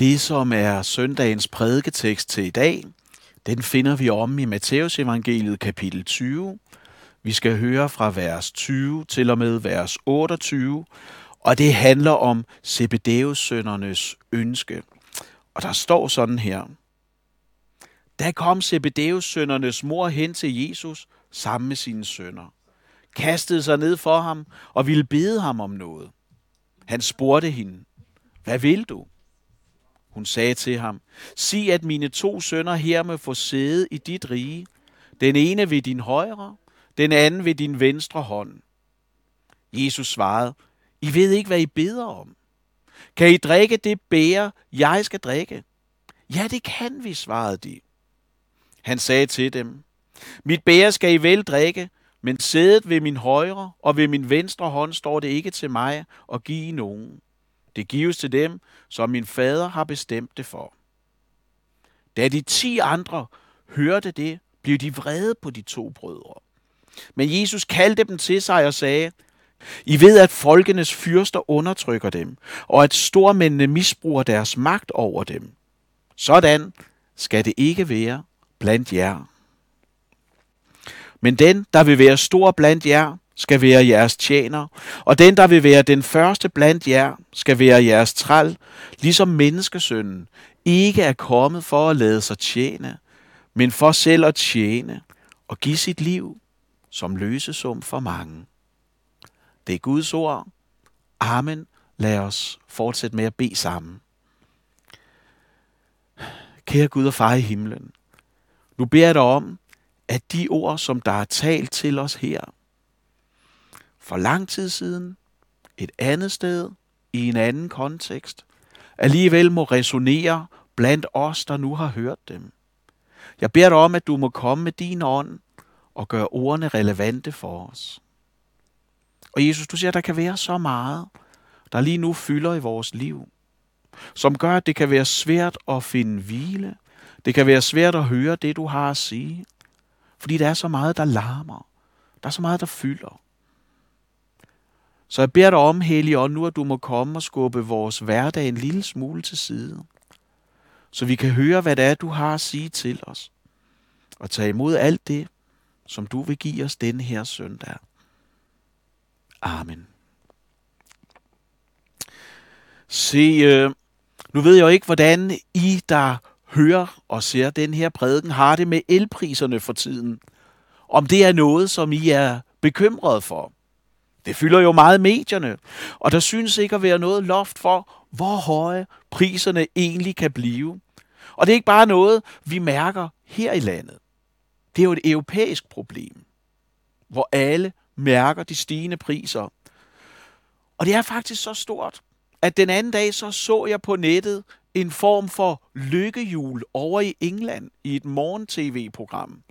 Det, som er søndagens prædiketekst til i dag, den finder vi om i Matteus evangeliet kapitel 20. Vi skal høre fra vers 20 til og med vers 28, og det handler om Zebedeus sønnernes ønske. Og der står sådan her. Da kom Zebedeus sønnernes mor hen til Jesus sammen med sine sønner, kastede sig ned for ham og ville bede ham om noget. Han spurgte hende, hvad vil du? Hun sagde til ham, sig at mine to sønner her må få sæde i dit rige, den ene ved din højre, den anden ved din venstre hånd. Jesus svarede, I ved ikke, hvad I beder om. Kan I drikke det bære, jeg skal drikke? Ja, det kan vi, svarede de. Han sagde til dem, Mit bære skal I vel drikke, men sædet ved min højre og ved min venstre hånd står det ikke til mig at give nogen. Det gives til dem, som min fader har bestemt det for. Da de ti andre hørte det, blev de vrede på de to brødre. Men Jesus kaldte dem til sig og sagde, I ved, at folkenes fyrster undertrykker dem, og at stormændene misbruger deres magt over dem. Sådan skal det ikke være blandt jer. Men den, der vil være stor blandt jer, skal være jeres tjener, og den, der vil være den første blandt jer, skal være jeres træl, ligesom menneskesønnen ikke er kommet for at lade sig tjene, men for selv at tjene og give sit liv som løsesum for mange. Det er Guds ord. Amen. Lad os fortsætte med at bede sammen. Kære Gud og far i himlen, nu beder jeg dig om, at de ord, som der er talt til os her, for lang tid siden, et andet sted, i en anden kontekst, alligevel må resonere blandt os, der nu har hørt dem. Jeg beder dig om, at du må komme med din ånd og gøre ordene relevante for os. Og Jesus, du siger, at der kan være så meget, der lige nu fylder i vores liv, som gør, at det kan være svært at finde hvile. Det kan være svært at høre det, du har at sige. Fordi der er så meget, der larmer. Der er så meget, der fylder. Så jeg beder dig om, Helligånd, nu at du må komme og skubbe vores hverdag en lille smule til side. Så vi kan høre, hvad det er, du har at sige til os. Og tage imod alt det, som du vil give os denne her søndag. Amen. Se, øh, nu ved jeg jo ikke, hvordan I, der hører og ser den her prædiken, har det med elpriserne for tiden. Om det er noget, som I er bekymret for. Det fylder jo meget medierne, og der synes ikke at være noget loft for, hvor høje priserne egentlig kan blive. Og det er ikke bare noget, vi mærker her i landet. Det er jo et europæisk problem, hvor alle mærker de stigende priser. Og det er faktisk så stort, at den anden dag så så jeg på nettet en form for lykkehjul over i England i et morgen-tv-program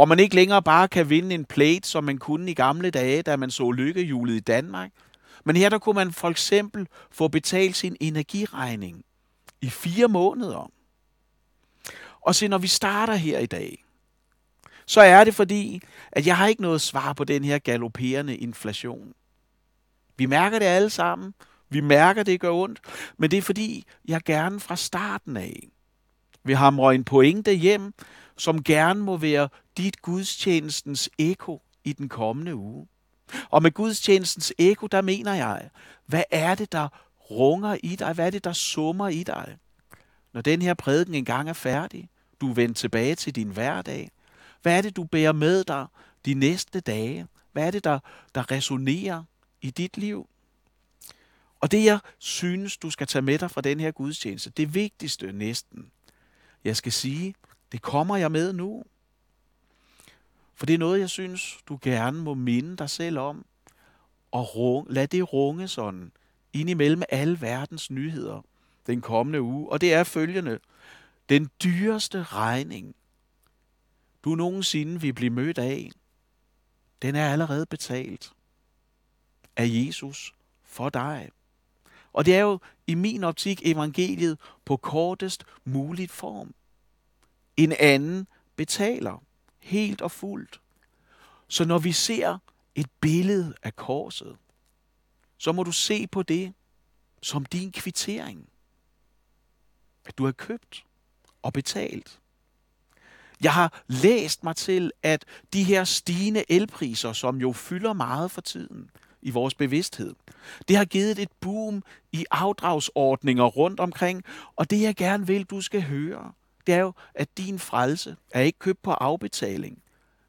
hvor man ikke længere bare kan vinde en plate, som man kunne i gamle dage, da man så lykkehjulet i Danmark. Men her der kunne man for eksempel få betalt sin energiregning i fire måneder. Og se, når vi starter her i dag, så er det fordi, at jeg har ikke noget svar på den her galopperende inflation. Vi mærker det alle sammen. Vi mærker, det gør ondt. Men det er fordi, jeg gerne fra starten af vil hamre en pointe hjem, som gerne må være dit gudstjenestens eko i den kommende uge. Og med gudstjenestens eko, der mener jeg, hvad er det, der runger i dig? Hvad er det, der summer i dig? Når den her prædiken engang er færdig, du er vendt tilbage til din hverdag. Hvad er det, du bærer med dig de næste dage? Hvad er det, der, der resonerer i dit liv? Og det, jeg synes, du skal tage med dig fra den her gudstjeneste, det vigtigste næsten, jeg skal sige, det kommer jeg med nu. For det er noget, jeg synes, du gerne må minde dig selv om. Og rung, lad det runge sådan ind imellem alle verdens nyheder den kommende uge. Og det er følgende. Den dyreste regning, du nogensinde vil blive mødt af, den er allerede betalt af Jesus for dig. Og det er jo i min optik evangeliet på kortest muligt form. En anden betaler helt og fuldt. Så når vi ser et billede af korset, så må du se på det som din kvittering. at du har købt og betalt. Jeg har læst mig til, at de her stigende elpriser, som jo fylder meget for tiden i vores bevidsthed, det har givet et boom i afdragsordninger rundt omkring, og det jeg gerne vil, du skal høre, det er jo, at din frelse er ikke købt på afbetaling.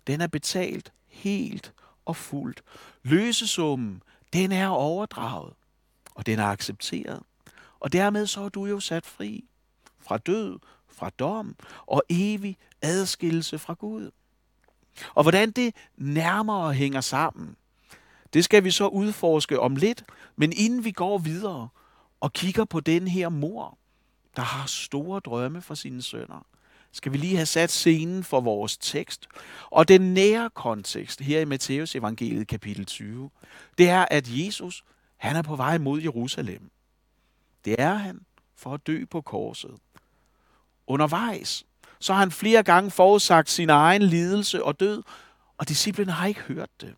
Den er betalt helt og fuldt. Løsesummen, den er overdraget, og den er accepteret. Og dermed så er du jo sat fri fra død, fra dom og evig adskillelse fra Gud. Og hvordan det nærmere hænger sammen, det skal vi så udforske om lidt, men inden vi går videre og kigger på den her mor, der har store drømme for sine sønner, skal vi lige have sat scenen for vores tekst. Og den nære kontekst her i Matteus evangeliet kapitel 20, det er, at Jesus, han er på vej mod Jerusalem. Det er han for at dø på korset. Undervejs, så har han flere gange forudsagt sin egen lidelse og død, og disciplene har ikke hørt det.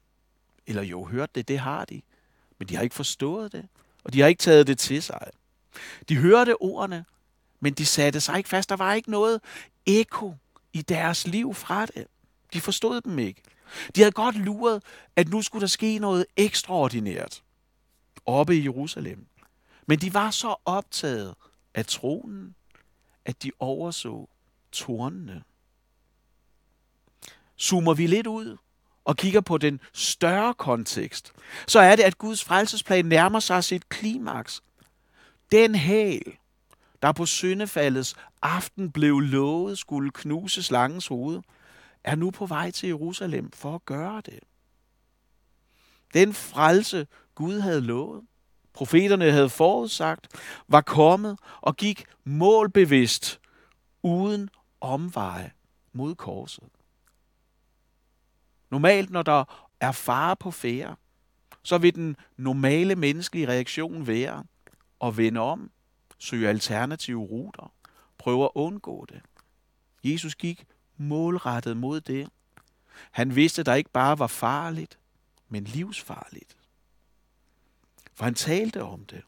Eller jo, hørt det, det har de. Men de har ikke forstået det, og de har ikke taget det til sig. De hørte ordene, men de satte sig ikke fast. Der var ikke noget eko i deres liv fra det. De forstod dem ikke. De havde godt luret, at nu skulle der ske noget ekstraordinært oppe i Jerusalem. Men de var så optaget af tronen, at de overså tornene. Zoomer vi lidt ud og kigger på den større kontekst, så er det, at Guds frelsesplan nærmer sig sit klimaks. Den hæl, der på syndefaldets aften blev lovet skulle knuse slangens hoved, er nu på vej til Jerusalem for at gøre det. Den frelse, Gud havde lovet, profeterne havde forudsagt, var kommet og gik målbevidst uden omveje mod korset. Normalt, når der er fare på færre, så vil den normale menneskelige reaktion være at vende om, søge alternative ruter, prøve at undgå det. Jesus gik målrettet mod det. Han vidste, at der ikke bare var farligt, men livsfarligt. For han talte om det.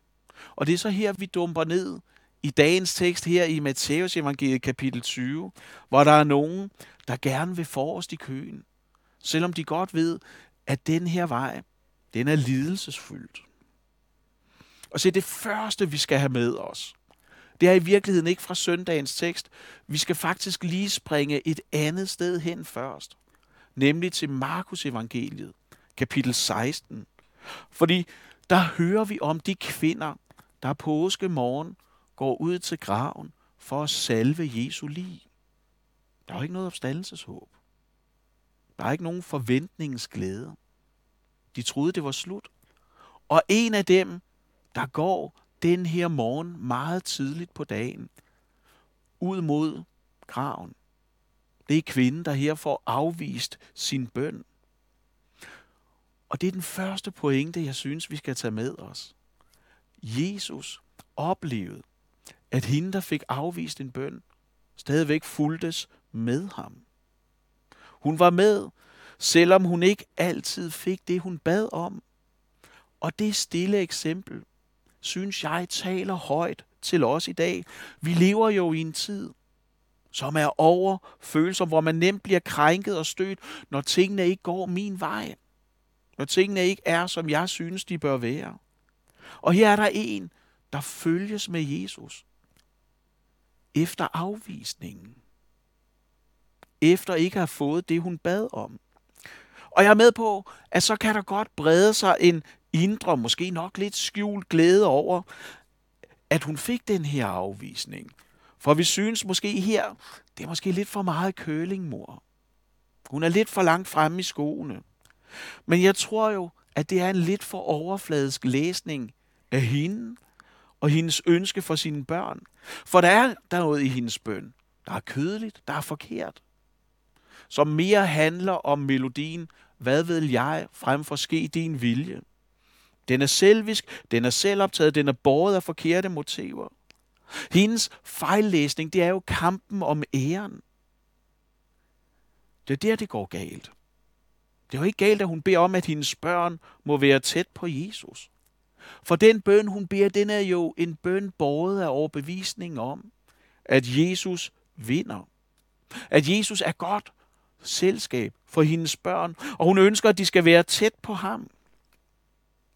Og det er så her, vi dumper ned i dagens tekst her i Matteus evangeliet kapitel 20, hvor der er nogen, der gerne vil forrest i køen, selvom de godt ved, at den her vej, den er lidelsesfyldt. Og se, det første, vi skal have med os, det er i virkeligheden ikke fra søndagens tekst. Vi skal faktisk lige springe et andet sted hen først, nemlig til Markus evangeliet, kapitel 16. Fordi der hører vi om de kvinder, der påske morgen går ud til graven for at salve Jesu lig. Der er jo ikke noget opstandelseshåb. Der er ikke nogen forventningsglæde. De troede, det var slut. Og en af dem, der går den her morgen meget tidligt på dagen ud mod graven. Det er kvinden, der her får afvist sin bøn. Og det er den første pointe, jeg synes, vi skal tage med os. Jesus oplevede, at hende, der fik afvist en bøn, stadigvæk fuldtes med ham. Hun var med, selvom hun ikke altid fik det, hun bad om. Og det stille eksempel, synes jeg, taler højt til os i dag. Vi lever jo i en tid, som er over følelser, hvor man nemt bliver krænket og stødt, når tingene ikke går min vej. Når tingene ikke er, som jeg synes, de bør være. Og her er der en, der følges med Jesus. Efter afvisningen. Efter ikke at have fået det, hun bad om. Og jeg er med på, at så kan der godt brede sig en indre, måske nok lidt skjult glæde over, at hun fik den her afvisning. For vi synes måske her, det er måske lidt for meget køling, mor. Hun er lidt for langt fremme i skoene. Men jeg tror jo, at det er en lidt for overfladisk læsning af hende og hendes ønske for sine børn. For der er der noget i hendes bøn, der er kødeligt, der er forkert. Som mere handler om melodien, hvad vil jeg, frem for ske din vilje. Den er selvisk, den er selvoptaget, den er båret af forkerte motiver. Hendes fejllæsning, det er jo kampen om æren. Det er der, det går galt. Det er jo ikke galt, at hun beder om, at hendes børn må være tæt på Jesus. For den bøn, hun beder, den er jo en bøn båret af overbevisning om, at Jesus vinder. At Jesus er godt selskab for hendes børn, og hun ønsker, at de skal være tæt på ham.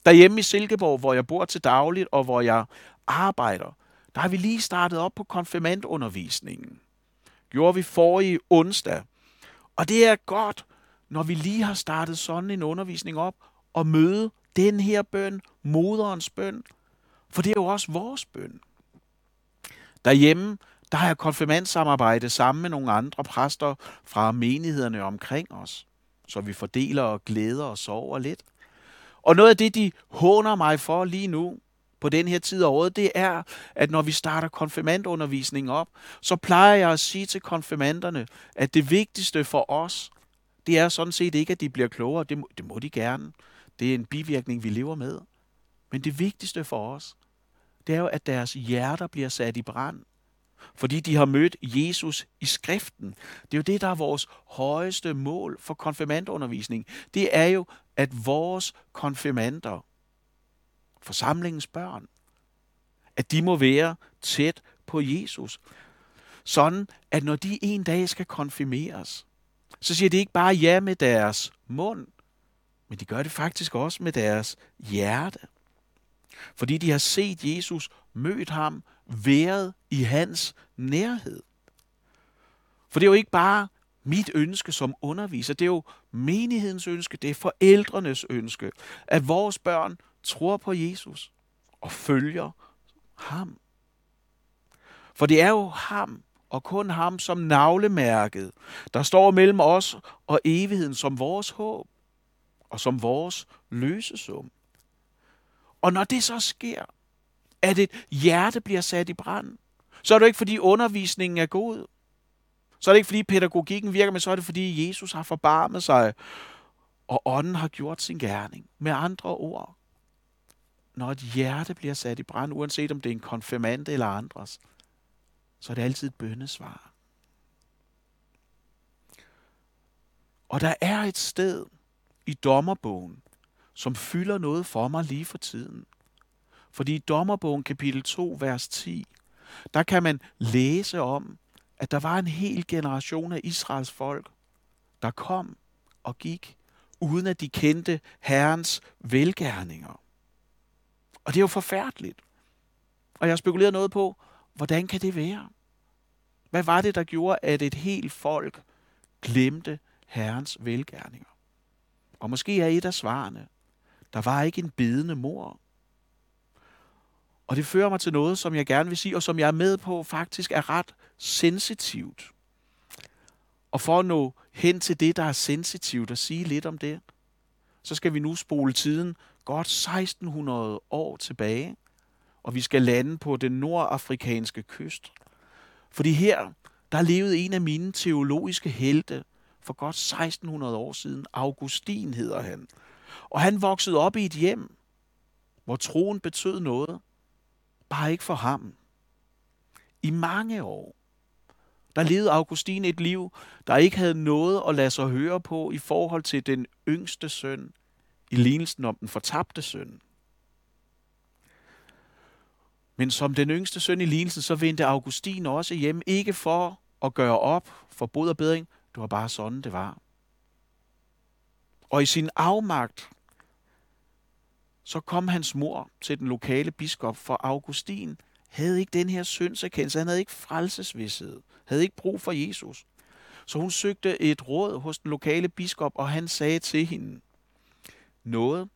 Derhjemme i Silkeborg, hvor jeg bor til dagligt, og hvor jeg arbejder, der har vi lige startet op på konfirmandundervisningen. Gjorde vi forrige onsdag. Og det er godt, når vi lige har startet sådan en undervisning op, og møde den her bøn, moderens bøn. For det er jo også vores bøn. Derhjemme, der har jeg konfirmandsamarbejde sammen med nogle andre præster fra menighederne omkring os, så vi fordeler og glæder os over lidt. Og noget af det, de håner mig for lige nu, på den her tid af året, det er, at når vi starter konfirmandundervisningen op, så plejer jeg at sige til konfirmanderne, at det vigtigste for os, det er sådan set ikke, at de bliver klogere. Det må, det må de gerne. Det er en bivirkning, vi lever med. Men det vigtigste for os, det er jo, at deres hjerter bliver sat i brand. Fordi de har mødt Jesus i skriften. Det er jo det, der er vores højeste mål for konfirmandundervisning. Det er jo, at vores konfirmander, forsamlingens børn, at de må være tæt på Jesus. Sådan, at når de en dag skal konfirmeres, så siger de ikke bare ja med deres mund, men de gør det faktisk også med deres hjerte. Fordi de har set Jesus, mødt ham, været i hans nærhed. For det er jo ikke bare mit ønske som underviser, det er jo menighedens ønske, det er forældrenes ønske, at vores børn tror på Jesus og følger ham. For det er jo ham, og kun ham som navlemærket, der står mellem os og evigheden som vores håb og som vores løsesum. Og når det så sker, at et hjerte bliver sat i brand, så er det ikke fordi undervisningen er god. Så er det ikke fordi pædagogikken virker, men så er det fordi Jesus har forbarmet sig, og ånden har gjort sin gerning. Med andre ord, når et hjerte bliver sat i brand, uanset om det er en konfirmand eller andres, så er det altid et bønnesvar. Og der er et sted i dommerbogen, som fylder noget for mig lige for tiden. Fordi i dommerbogen kapitel 2, vers 10, der kan man læse om, at der var en hel generation af Israels folk, der kom og gik, uden at de kendte Herrens velgærninger. Og det er jo forfærdeligt. Og jeg spekulerer noget på, hvordan kan det være? Hvad var det, der gjorde, at et helt folk glemte Herrens velgærninger? Og måske er et af svarene, der var ikke en bedende mor. Og det fører mig til noget, som jeg gerne vil sige, og som jeg er med på faktisk er ret sensitivt. Og for at nå hen til det, der er sensitivt, og sige lidt om det, så skal vi nu spole tiden godt 1600 år tilbage, og vi skal lande på den nordafrikanske kyst. Fordi her, der levede en af mine teologiske helte for godt 1600 år siden. Augustin hedder han. Og han voksede op i et hjem, hvor troen betød noget. Bare ikke for ham. I mange år, der levede Augustin et liv, der ikke havde noget at lade sig høre på i forhold til den yngste søn, i lignelsen om den fortabte søn. Men som den yngste søn i lignelsen, så vendte Augustin også hjem, ikke for at gøre op for bod og bedring, det var bare sådan, det var. Og i sin afmagt, så kom hans mor til den lokale biskop, for Augustin havde ikke den her syndserkendelse, han havde ikke frelsesvidshed, havde ikke brug for Jesus. Så hun søgte et råd hos den lokale biskop, og han sagde til hende noget,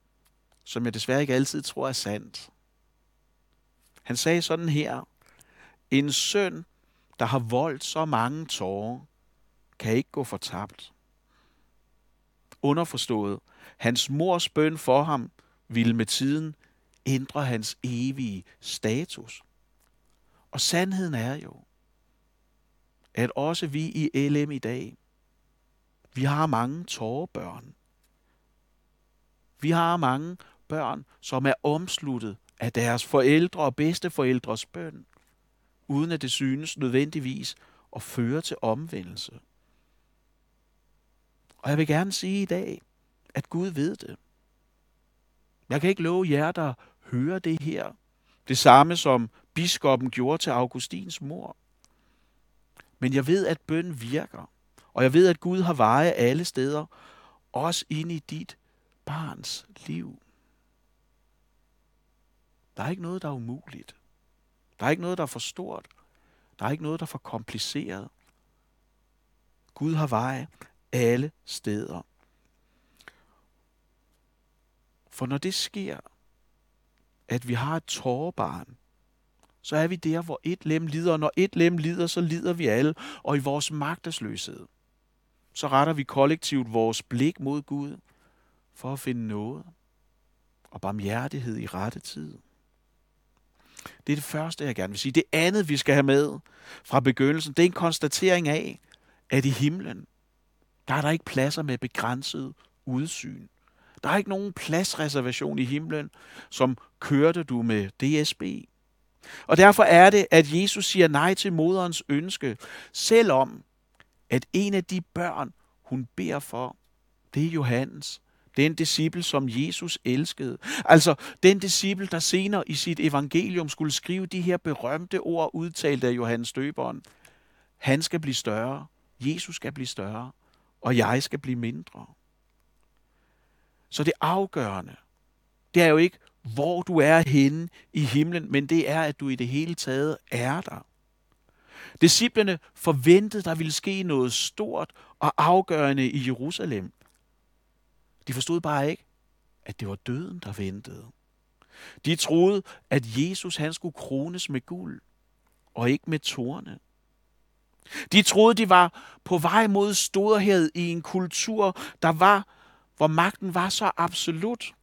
som jeg desværre ikke altid tror er sandt. Han sagde sådan her, en søn, der har voldt så mange tårer, kan ikke gå fortabt. Underforstået, hans mors bøn for ham ville med tiden ændre hans evige status. Og sandheden er jo, at også vi i LM i dag, vi har mange tårebørn. Vi har mange børn, som er omsluttet af deres forældre og bedsteforældres bøn, uden at det synes nødvendigvis at føre til omvendelse. Og jeg vil gerne sige i dag, at Gud ved det. Jeg kan ikke love jer, der hører det her. Det samme som biskoppen gjorde til Augustins mor. Men jeg ved, at bøn virker. Og jeg ved, at Gud har veje alle steder, også ind i dit barns liv. Der er ikke noget, der er umuligt. Der er ikke noget, der er for stort. Der er ikke noget, der er for kompliceret. Gud har veje alle steder. For når det sker, at vi har et tårebarn, så er vi der, hvor et lem lider, og når et lem lider, så lider vi alle, og i vores magtesløshed, så retter vi kollektivt vores blik mod Gud, for at finde noget og barmhjertighed i rette tid. Det er det første, jeg gerne vil sige. Det andet, vi skal have med fra begyndelsen, det er en konstatering af, at i himlen, der er der ikke pladser med begrænset udsyn. Der er ikke nogen pladsreservation i himlen, som kørte du med DSB. Og derfor er det, at Jesus siger nej til moderens ønske, selvom at en af de børn, hun beder for, det er Johannes. Den disciple, som Jesus elskede. Altså den disciple, der senere i sit evangelium skulle skrive de her berømte ord, udtalt af Johannes døberen. Han skal blive større, Jesus skal blive større, og jeg skal blive mindre. Så det afgørende, det er jo ikke, hvor du er henne i himlen, men det er, at du i det hele taget er der. Disciplerne forventede, der ville ske noget stort og afgørende i Jerusalem. De forstod bare ikke, at det var døden, der ventede. De troede, at Jesus han skulle krones med guld, og ikke med torne. De troede, de var på vej mod storhed i en kultur, der var, hvor magten var så absolut,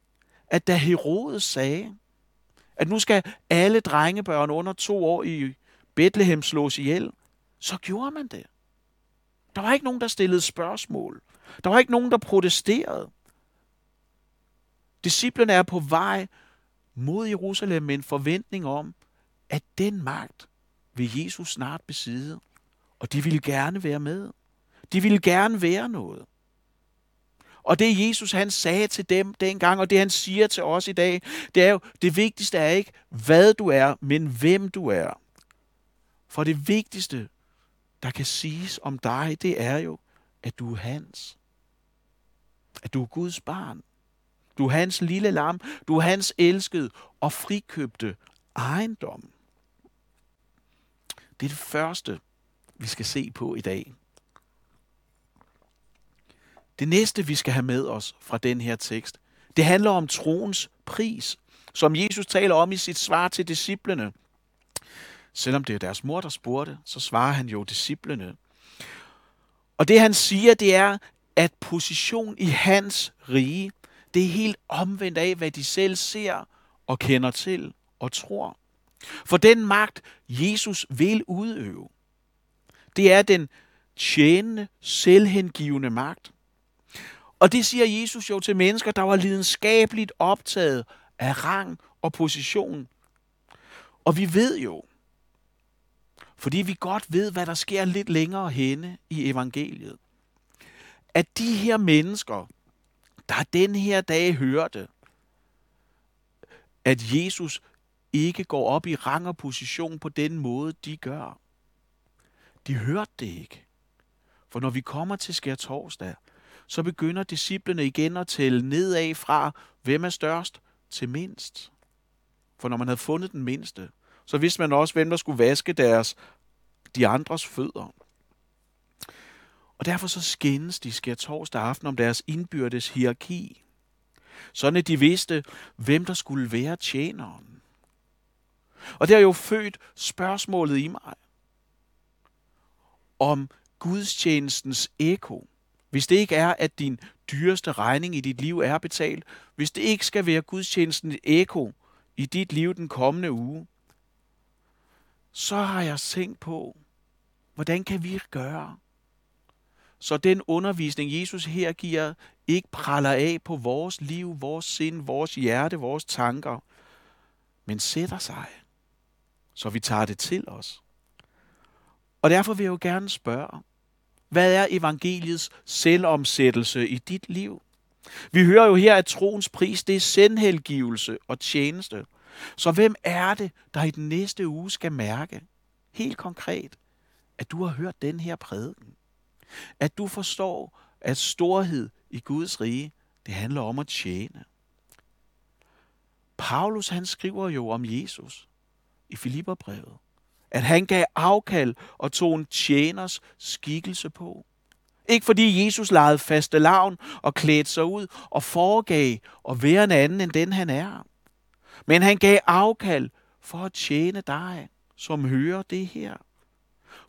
at da Herodes sagde, at nu skal alle drengebørn under to år i Bethlehem slås ihjel, så gjorde man det. Der var ikke nogen, der stillede spørgsmål. Der var ikke nogen, der protesterede. Disciplerne er på vej mod Jerusalem med en forventning om, at den magt vil Jesus snart besidde. Og de ville gerne være med. De ville gerne være noget. Og det Jesus han sagde til dem dengang, og det han siger til os i dag, det er jo, det vigtigste er ikke, hvad du er, men hvem du er. For det vigtigste, der kan siges om dig, det er jo, at du er hans. At du er Guds barn. Du er hans lille lam. Du er hans elskede og frikøbte ejendom. Det er det første, vi skal se på i dag. Det næste, vi skal have med os fra den her tekst, det handler om troens pris, som Jesus taler om i sit svar til disciplene. Selvom det er deres mor, der spurgte, så svarer han jo disciplene. Og det han siger, det er, at position i hans rige, det er helt omvendt af, hvad de selv ser og kender til og tror. For den magt, Jesus vil udøve, det er den tjenende, selvhengivende magt. Og det siger Jesus jo til mennesker, der var lidenskabeligt optaget af rang og position. Og vi ved jo, fordi vi godt ved, hvad der sker lidt længere henne i evangeliet, at de her mennesker, der den her dag hørte, at Jesus ikke går op i rang og position på den måde, de gør. De hørte det ikke. For når vi kommer til skær torsdag, så begynder disciplene igen at tælle nedad fra, hvem er størst til mindst. For når man havde fundet den mindste, så vidste man også, hvem der skulle vaske deres, de andres fødder. Og derfor så skændes de skær torsdag aften om deres indbyrdes hierarki. Sådan at de vidste, hvem der skulle være tjeneren. Og det har jo født spørgsmålet i mig, om gudstjenestens eko. Hvis det ikke er, at din dyreste regning i dit liv er betalt, hvis det ikke skal være gudstjenestens eko i dit liv den kommende uge, så har jeg tænkt på, hvordan kan vi gøre, så den undervisning, Jesus her giver, ikke praller af på vores liv, vores sind, vores hjerte, vores tanker, men sætter sig, så vi tager det til os. Og derfor vil jeg jo gerne spørge, hvad er evangeliets selvomsættelse i dit liv? Vi hører jo her, at troens pris, det er sendhelgivelse og tjeneste. Så hvem er det, der i den næste uge skal mærke, helt konkret, at du har hørt den her prædiken. At du forstår, at storhed i Guds rige, det handler om at tjene. Paulus han skriver jo om Jesus i Filipperbrevet, at han gav afkald og tog en tjeners skikkelse på. Ikke fordi Jesus legede faste lavn og klædte sig ud og foregav at være en anden end den han er. Men han gav afkald for at tjene dig, som hører det her.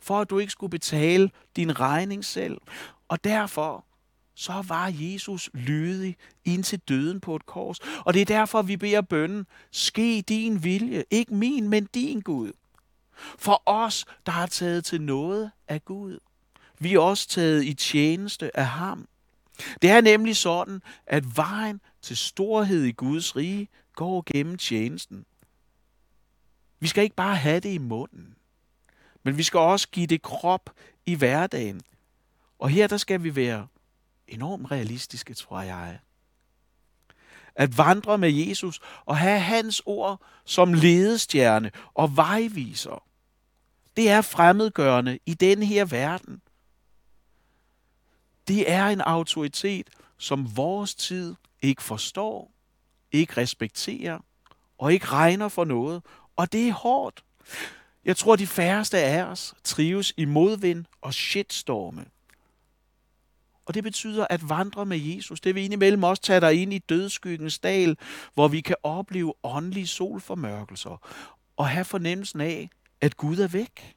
For at du ikke skulle betale din regning selv. Og derfor så var Jesus lydig indtil døden på et kors. Og det er derfor, vi beder bønnen, ske din vilje, ikke min, men din Gud. For os, der har taget til noget af Gud. Vi er også taget i tjeneste af ham. Det er nemlig sådan, at vejen til storhed i Guds rige går gennem tjenesten. Vi skal ikke bare have det i munden, men vi skal også give det krop i hverdagen. Og her der skal vi være enormt realistiske, tror jeg. At vandre med Jesus og have hans ord som ledestjerne og vejviser. Det er fremmedgørende i den her verden. Det er en autoritet, som vores tid ikke forstår, ikke respekterer og ikke regner for noget. Og det er hårdt. Jeg tror, de færreste af os trives i modvind og shitstorme. Og det betyder at vandre med Jesus. Det vil indimellem også tage dig ind i dødskyggens dal, hvor vi kan opleve åndelige solformørkelser og have fornemmelsen af, at Gud er væk.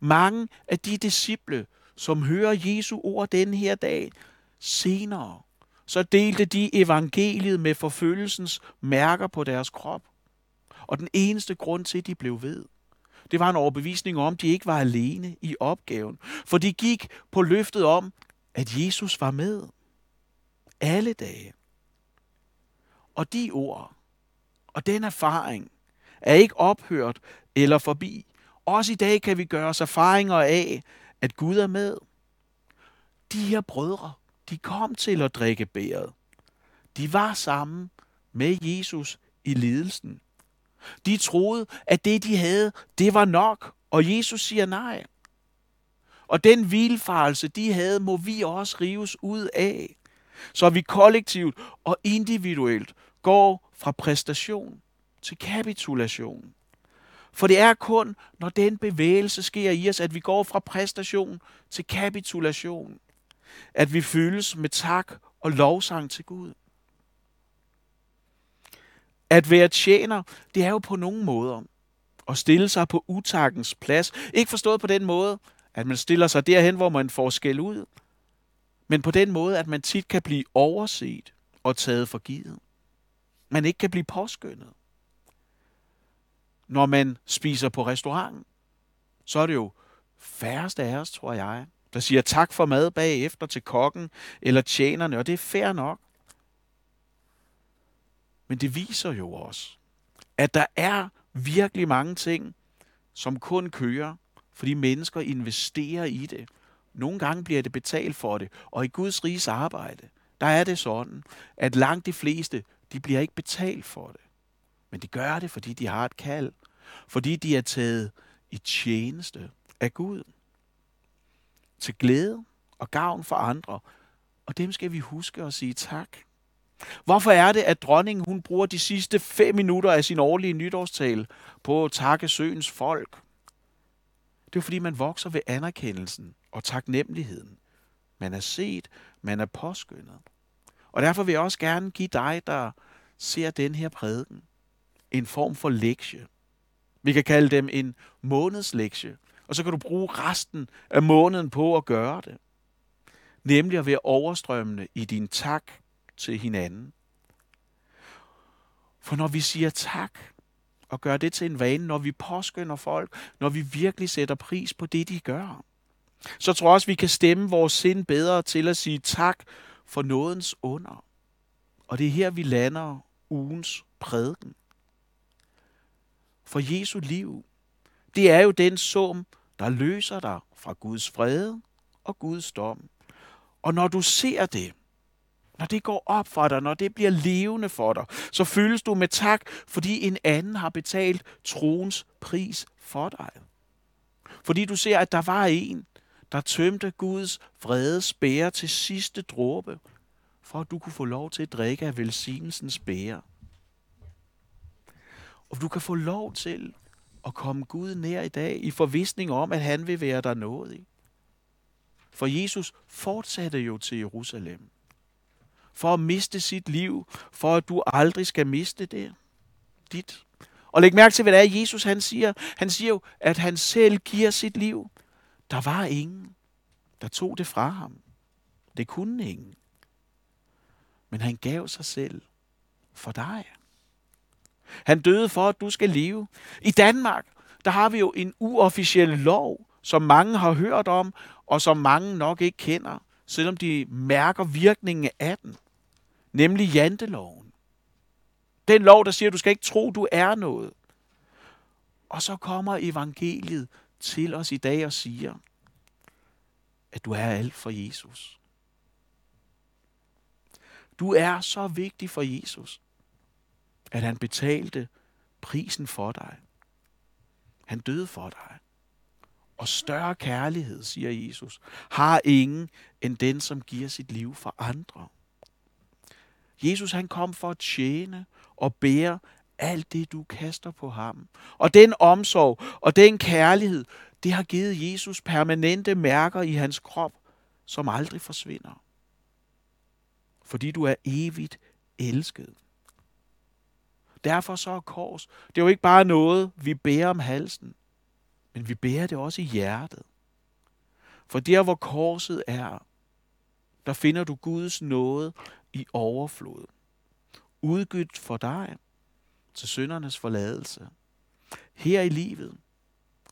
Mange af de disciple, som hører Jesu ord den her dag, senere, så delte de evangeliet med forfølgelsens mærker på deres krop. Og den eneste grund til, at de blev ved, det var en overbevisning om, at de ikke var alene i opgaven. For de gik på løftet om, at Jesus var med. Alle dage. Og de ord og den erfaring er ikke ophørt eller forbi. Også i dag kan vi gøre os erfaringer af, at Gud er med. De her brødre, de kom til at drikke bæret. De var sammen med Jesus i lidelsen. De troede, at det de havde, det var nok, og Jesus siger nej. Og den hvilfarelse, de havde, må vi også rives ud af, så vi kollektivt og individuelt går fra præstation til kapitulation. For det er kun, når den bevægelse sker i os, at vi går fra præstation til kapitulation. At vi fyldes med tak og lovsang til Gud. At være tjener, det er jo på nogen måder at stille sig på utakkens plads. Ikke forstået på den måde, at man stiller sig derhen, hvor man får skæld ud, men på den måde, at man tit kan blive overset og taget for givet. Man ikke kan blive påskyndet. Når man spiser på restauranten, så er det jo færreste af os, tror jeg, der siger tak for mad bagefter til kokken eller tjenerne, og det er fair nok. Men det viser jo også, at der er virkelig mange ting, som kun kører, fordi mennesker investerer i det. Nogle gange bliver det betalt for det, og i Guds riges arbejde, der er det sådan, at langt de fleste, de bliver ikke betalt for det. Men de gør det, fordi de har et kald. Fordi de er taget i tjeneste af Gud. Til glæde og gavn for andre. Og dem skal vi huske at sige tak. Hvorfor er det, at dronningen hun bruger de sidste fem minutter af sin årlige nytårstale på at takke søens folk? Det er fordi, man vokser ved anerkendelsen og taknemmeligheden. Man er set, man er påskyndet. Og derfor vil jeg også gerne give dig, der ser den her prædiken, en form for lektie. Vi kan kalde dem en månedslektie, og så kan du bruge resten af måneden på at gøre det. Nemlig at være overstrømmende i din tak til hinanden. For når vi siger tak, og gør det til en vane, når vi påskynder folk, når vi virkelig sætter pris på det, de gør, så tror jeg også, vi kan stemme vores sind bedre til at sige tak for nådens under. Og det er her, vi lander ugens prædiken. For Jesu liv, det er jo den sum, der løser dig fra Guds fred og Guds dom. Og når du ser det, når det går op for dig, når det bliver levende for dig, så føles du med tak, fordi en anden har betalt troens pris for dig. Fordi du ser, at der var en, der tømte Guds vrede spære til sidste dråbe, for at du kunne få lov til at drikke af velsignelsens bære. Og du kan få lov til at komme Gud nær i dag i forvisning om, at han vil være der noget i. For Jesus fortsatte jo til Jerusalem. For at miste sit liv, for at du aldrig skal miste det. Dit. Og læg mærke til, hvad det er, Jesus han siger. Han siger jo, at han selv giver sit liv. Der var ingen, der tog det fra ham. Det kunne ingen. Men han gav sig selv for dig. Han døde for, at du skal leve. I Danmark, der har vi jo en uofficiel lov, som mange har hørt om, og som mange nok ikke kender, selvom de mærker virkningen af den. Nemlig janteloven. Den lov, der siger, at du skal ikke tro, du er noget. Og så kommer evangeliet til os i dag og siger, at du er alt for Jesus. Du er så vigtig for Jesus, at han betalte prisen for dig. Han døde for dig. Og større kærlighed, siger Jesus, har ingen end den, som giver sit liv for andre. Jesus han kom for at tjene og bære alt det, du kaster på ham. Og den omsorg og den kærlighed, det har givet Jesus permanente mærker i hans krop, som aldrig forsvinder. Fordi du er evigt elsket. Derfor så er kors, det er jo ikke bare noget, vi bærer om halsen, men vi bærer det også i hjertet. For der, hvor korset er, der finder du Guds nåde i overflod. Udgydt for dig til syndernes forladelse. Her i livet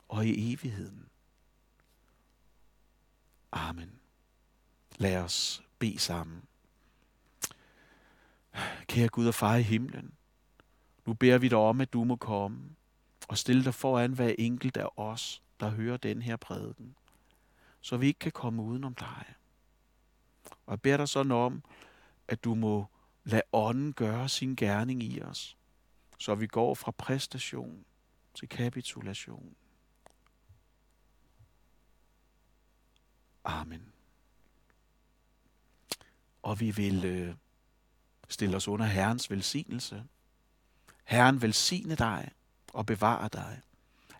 og i evigheden. Amen. Lad os bede sammen. Kære Gud og far i himlen, nu beder vi dig om, at du må komme og stille dig foran hver enkelt af os, der hører den her prædiken, så vi ikke kan komme udenom dig. Og jeg beder dig sådan om, at du må lade ånden gøre sin gerning i os, så vi går fra præstation til kapitulation. Amen. Og vi vil øh, stille os under Herrens velsignelse. Herren velsigne dig og bevare dig.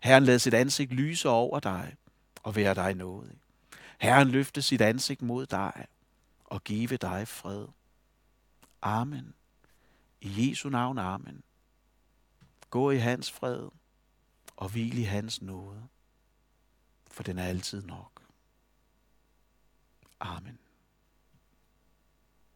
Herren lad sit ansigt lyse over dig og være dig nådig. Herren løfte sit ansigt mod dig og give dig fred. Amen. I Jesu navn, amen. Gå i hans fred og hvil i hans nåde, for den er altid nok. Amen.